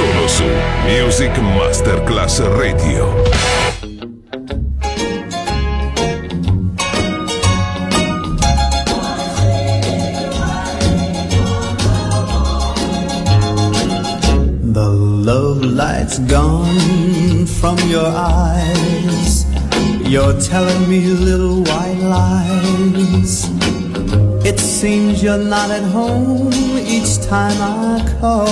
Solo su Music Masterclass Radio. The love light's gone from your eyes. You're telling me little white lies. Seems you're not at home each time I call.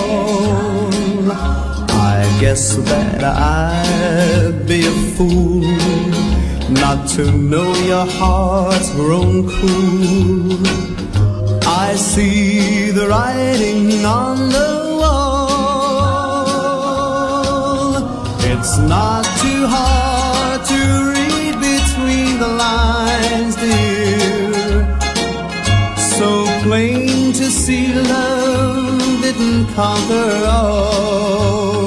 I guess that I'd be a fool not to know your heart's grown cool. I see the writing on the wall. It's not too hard see love didn't conquer all.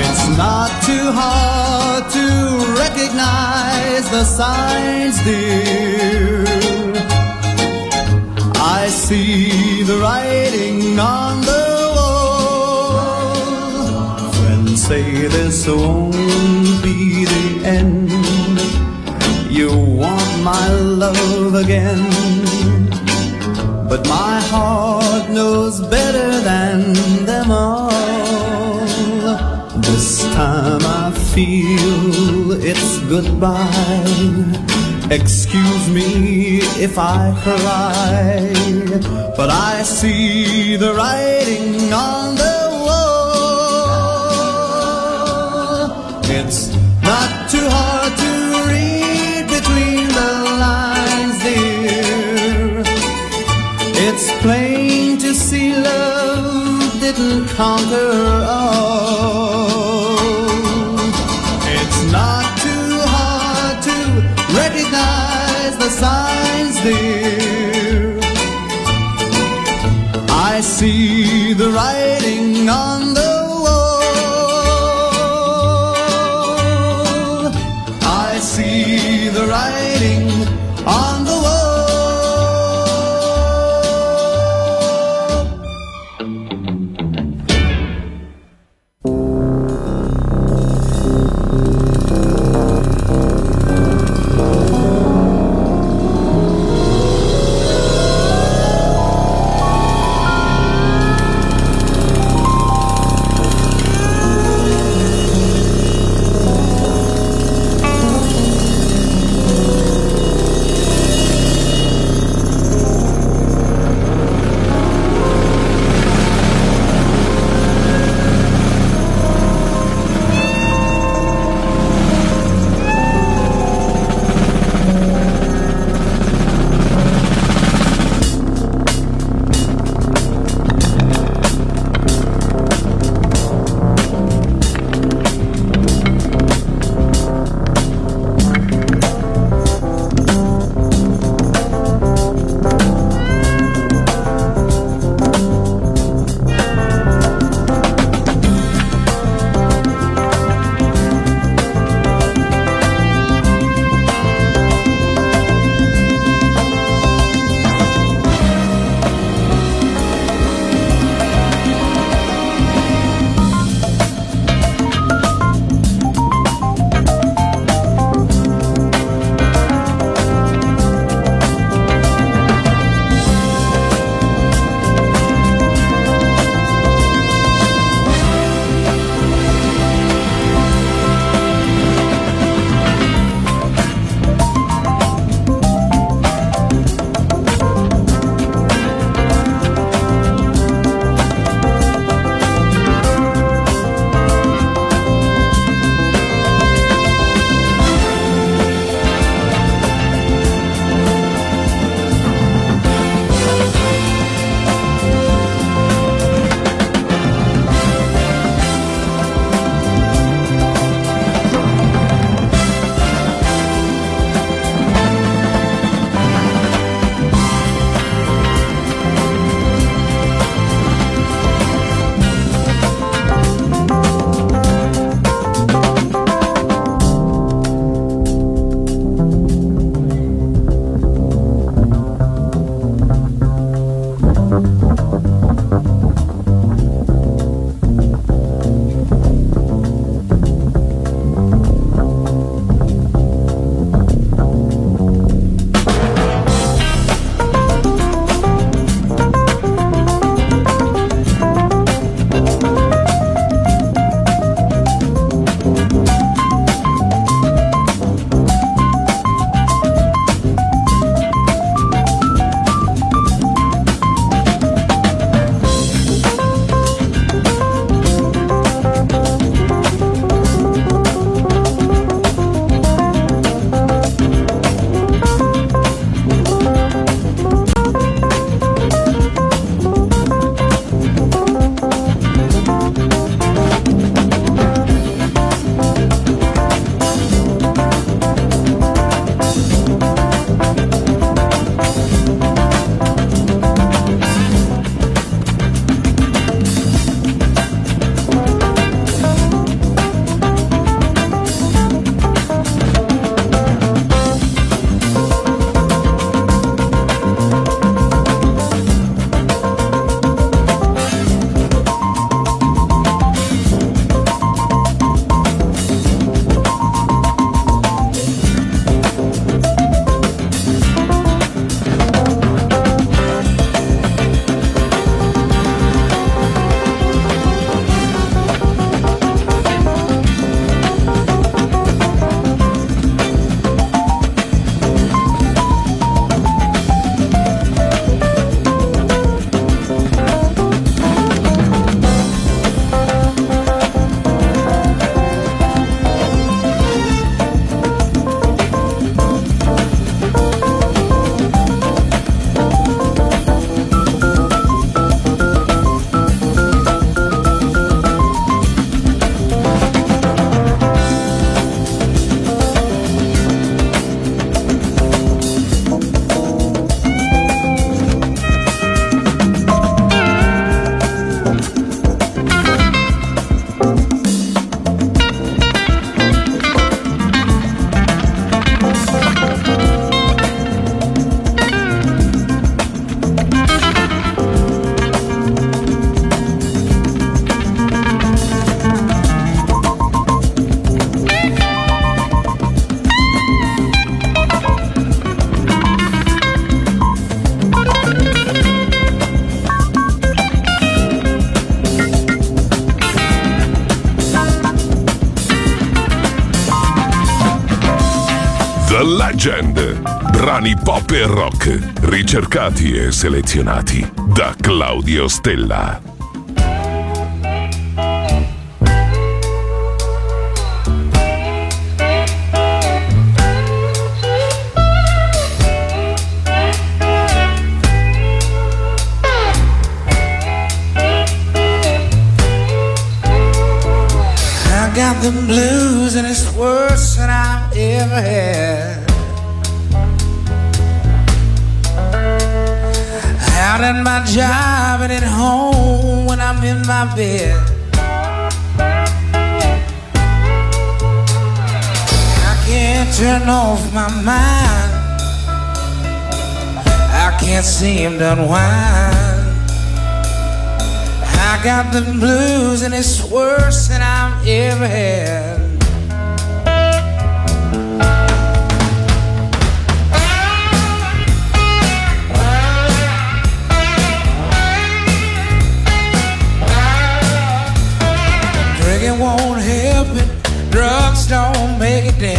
It's not too hard to recognize the signs, dear. I see the writing on the wall. Friends say this won't be the end. You want my love again. But my heart knows better than them all. This time I feel it's goodbye. Excuse me if I cry, but I see the writing on the wall. It's plain to see love didn't conquer all. It's not too hard to recognize the signs, dear. I see the writing on the E rock, ricercati e selezionati da Claudio Stella. At my job and at home when I'm in my bed. I can't turn off my mind. I can't seem to unwind. I got the blues and it's worse than I've ever had. Don't make it then.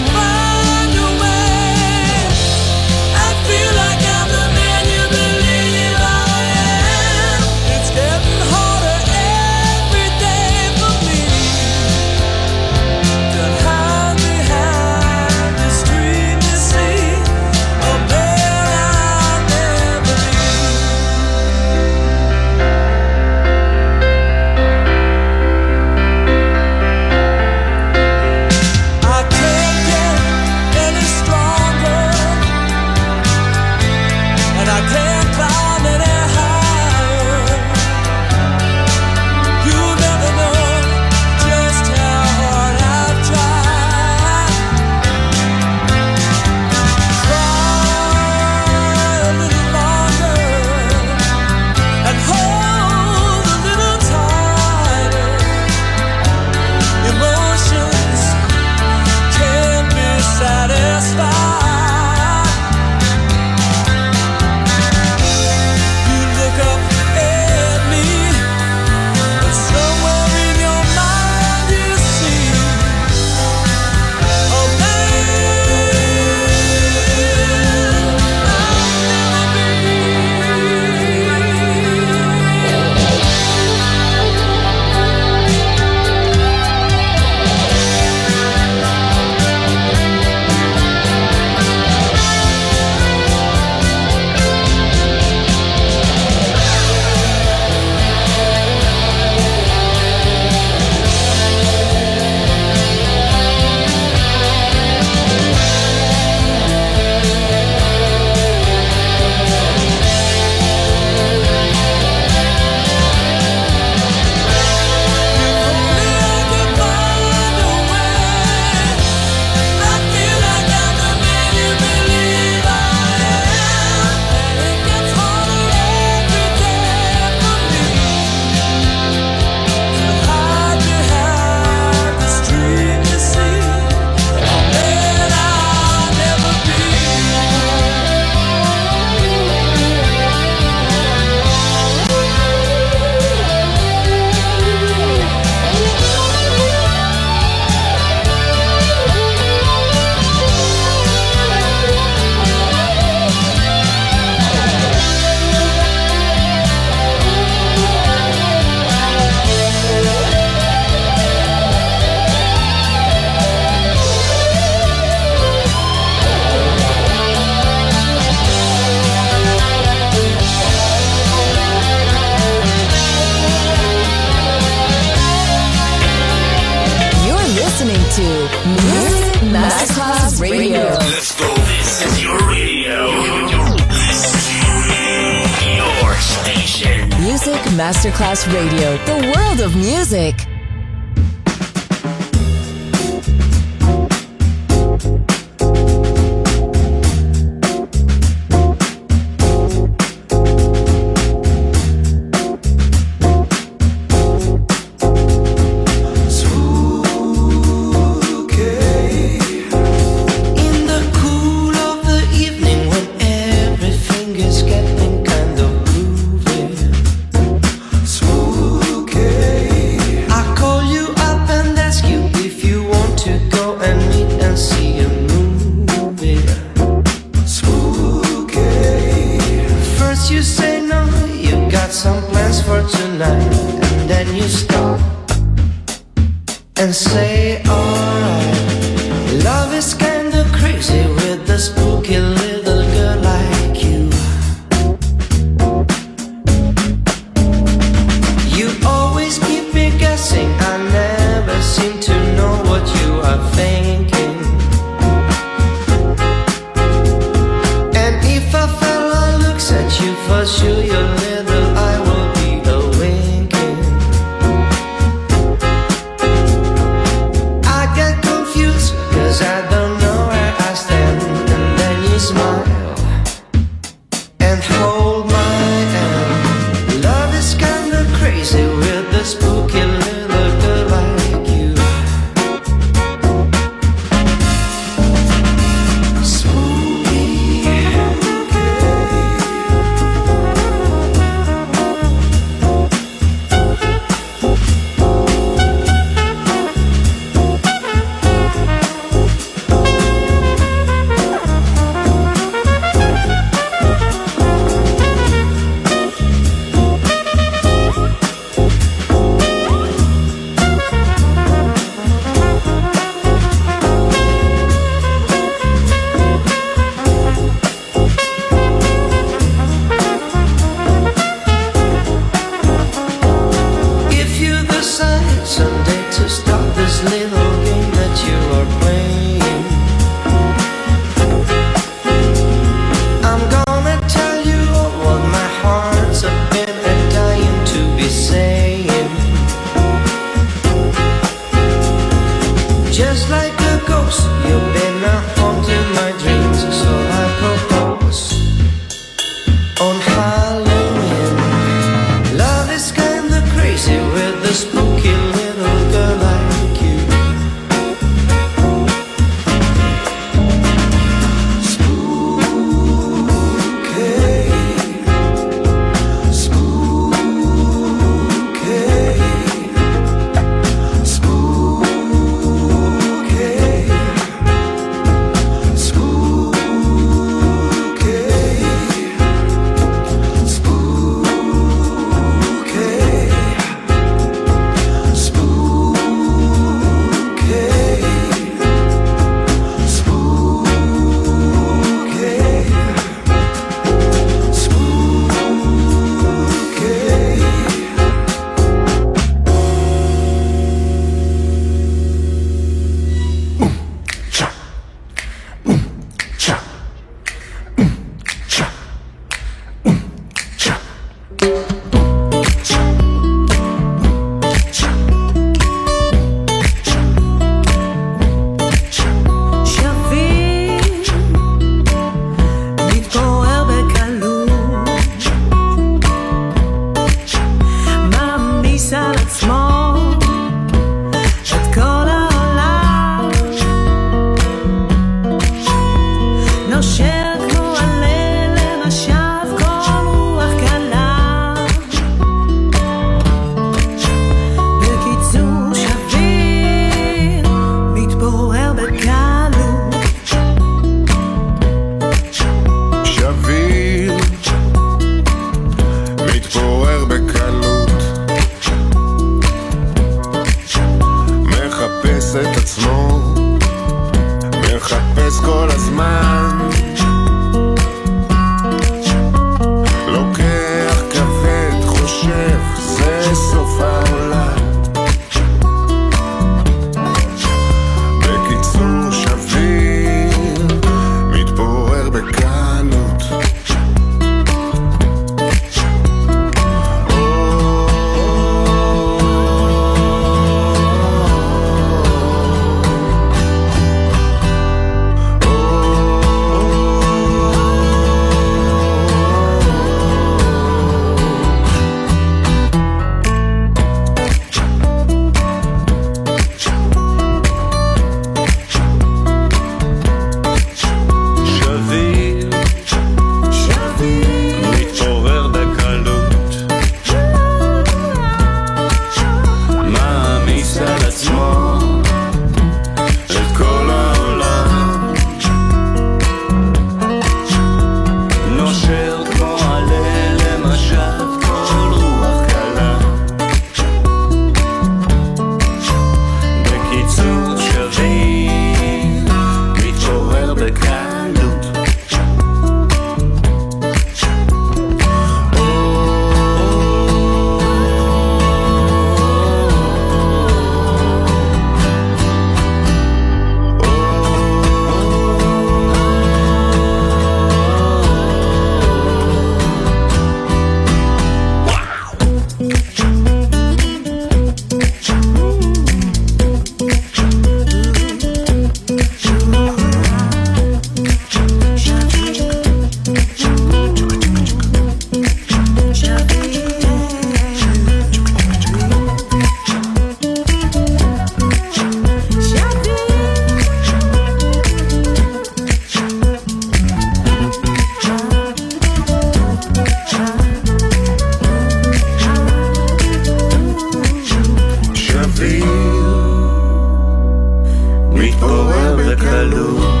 מתעורר בקלות.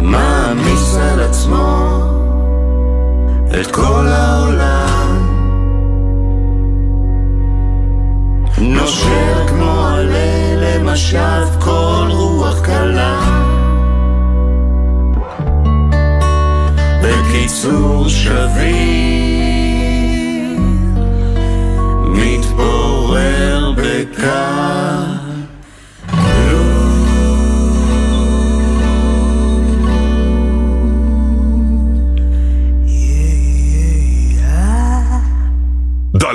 מעמיס על עצמו את כל העולם. נושר כמו עלה למשב כל רוח קלה. בקיצור שביר, מתפורר בקר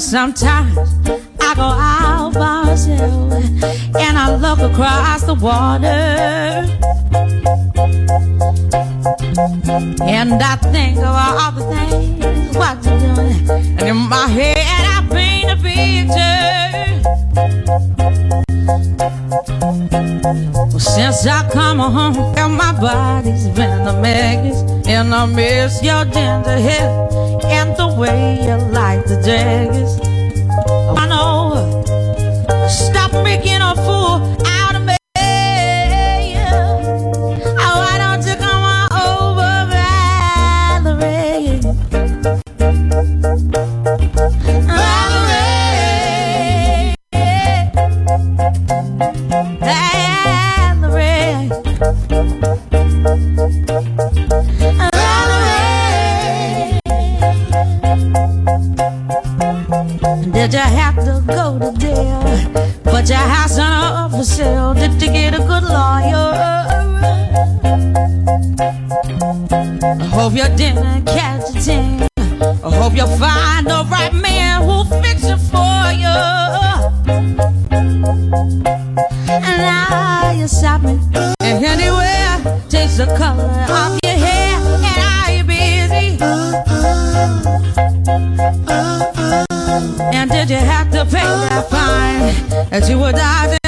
sometimes I go out by myself and I look across the water. And I think of all the things what you're doing. And in my head, I paint a picture. Well, since I come home, and my body's been a mess, and I miss your tender hair way you like the day is. that you die.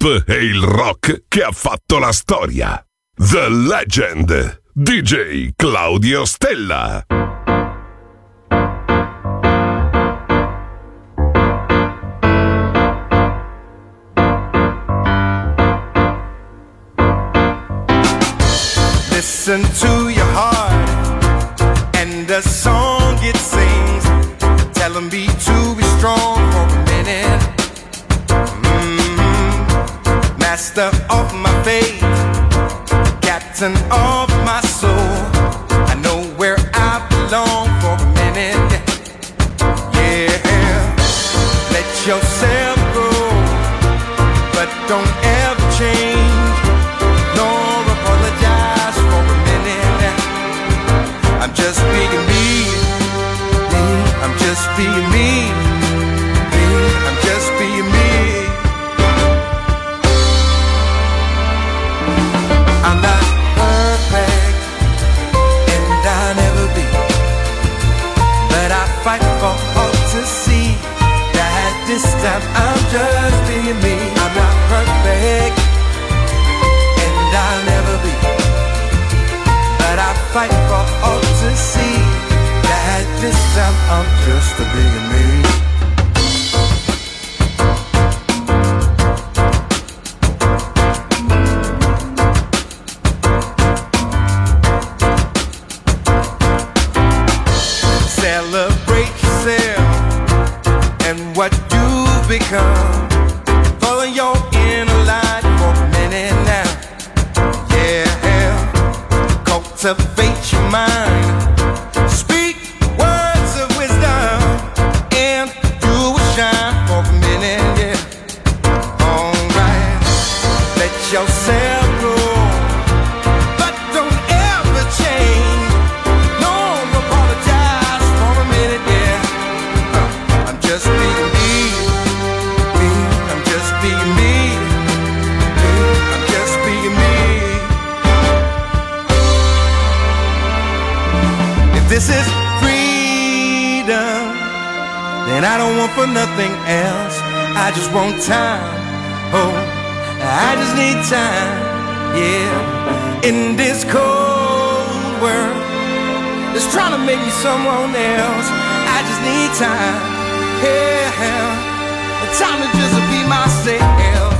Pop e il rock che ha fatto la storia. The Legend. DJ Claudio Stella. Listen to your heart and the song it sings. Tell to be Master of my fate, captain of my soul. I know where I belong for a minute. Yeah, let yourself go, but don't ever change nor apologize for a minute. I'm just being me. I'm just being me. I'm just being me. This time I'm just being me. I'm not perfect and I'll never be. But I fight for all to see that this time I'm just a being me. Become. In this cold world, that's trying to make me someone else. I just need time. Yeah, time to just be myself.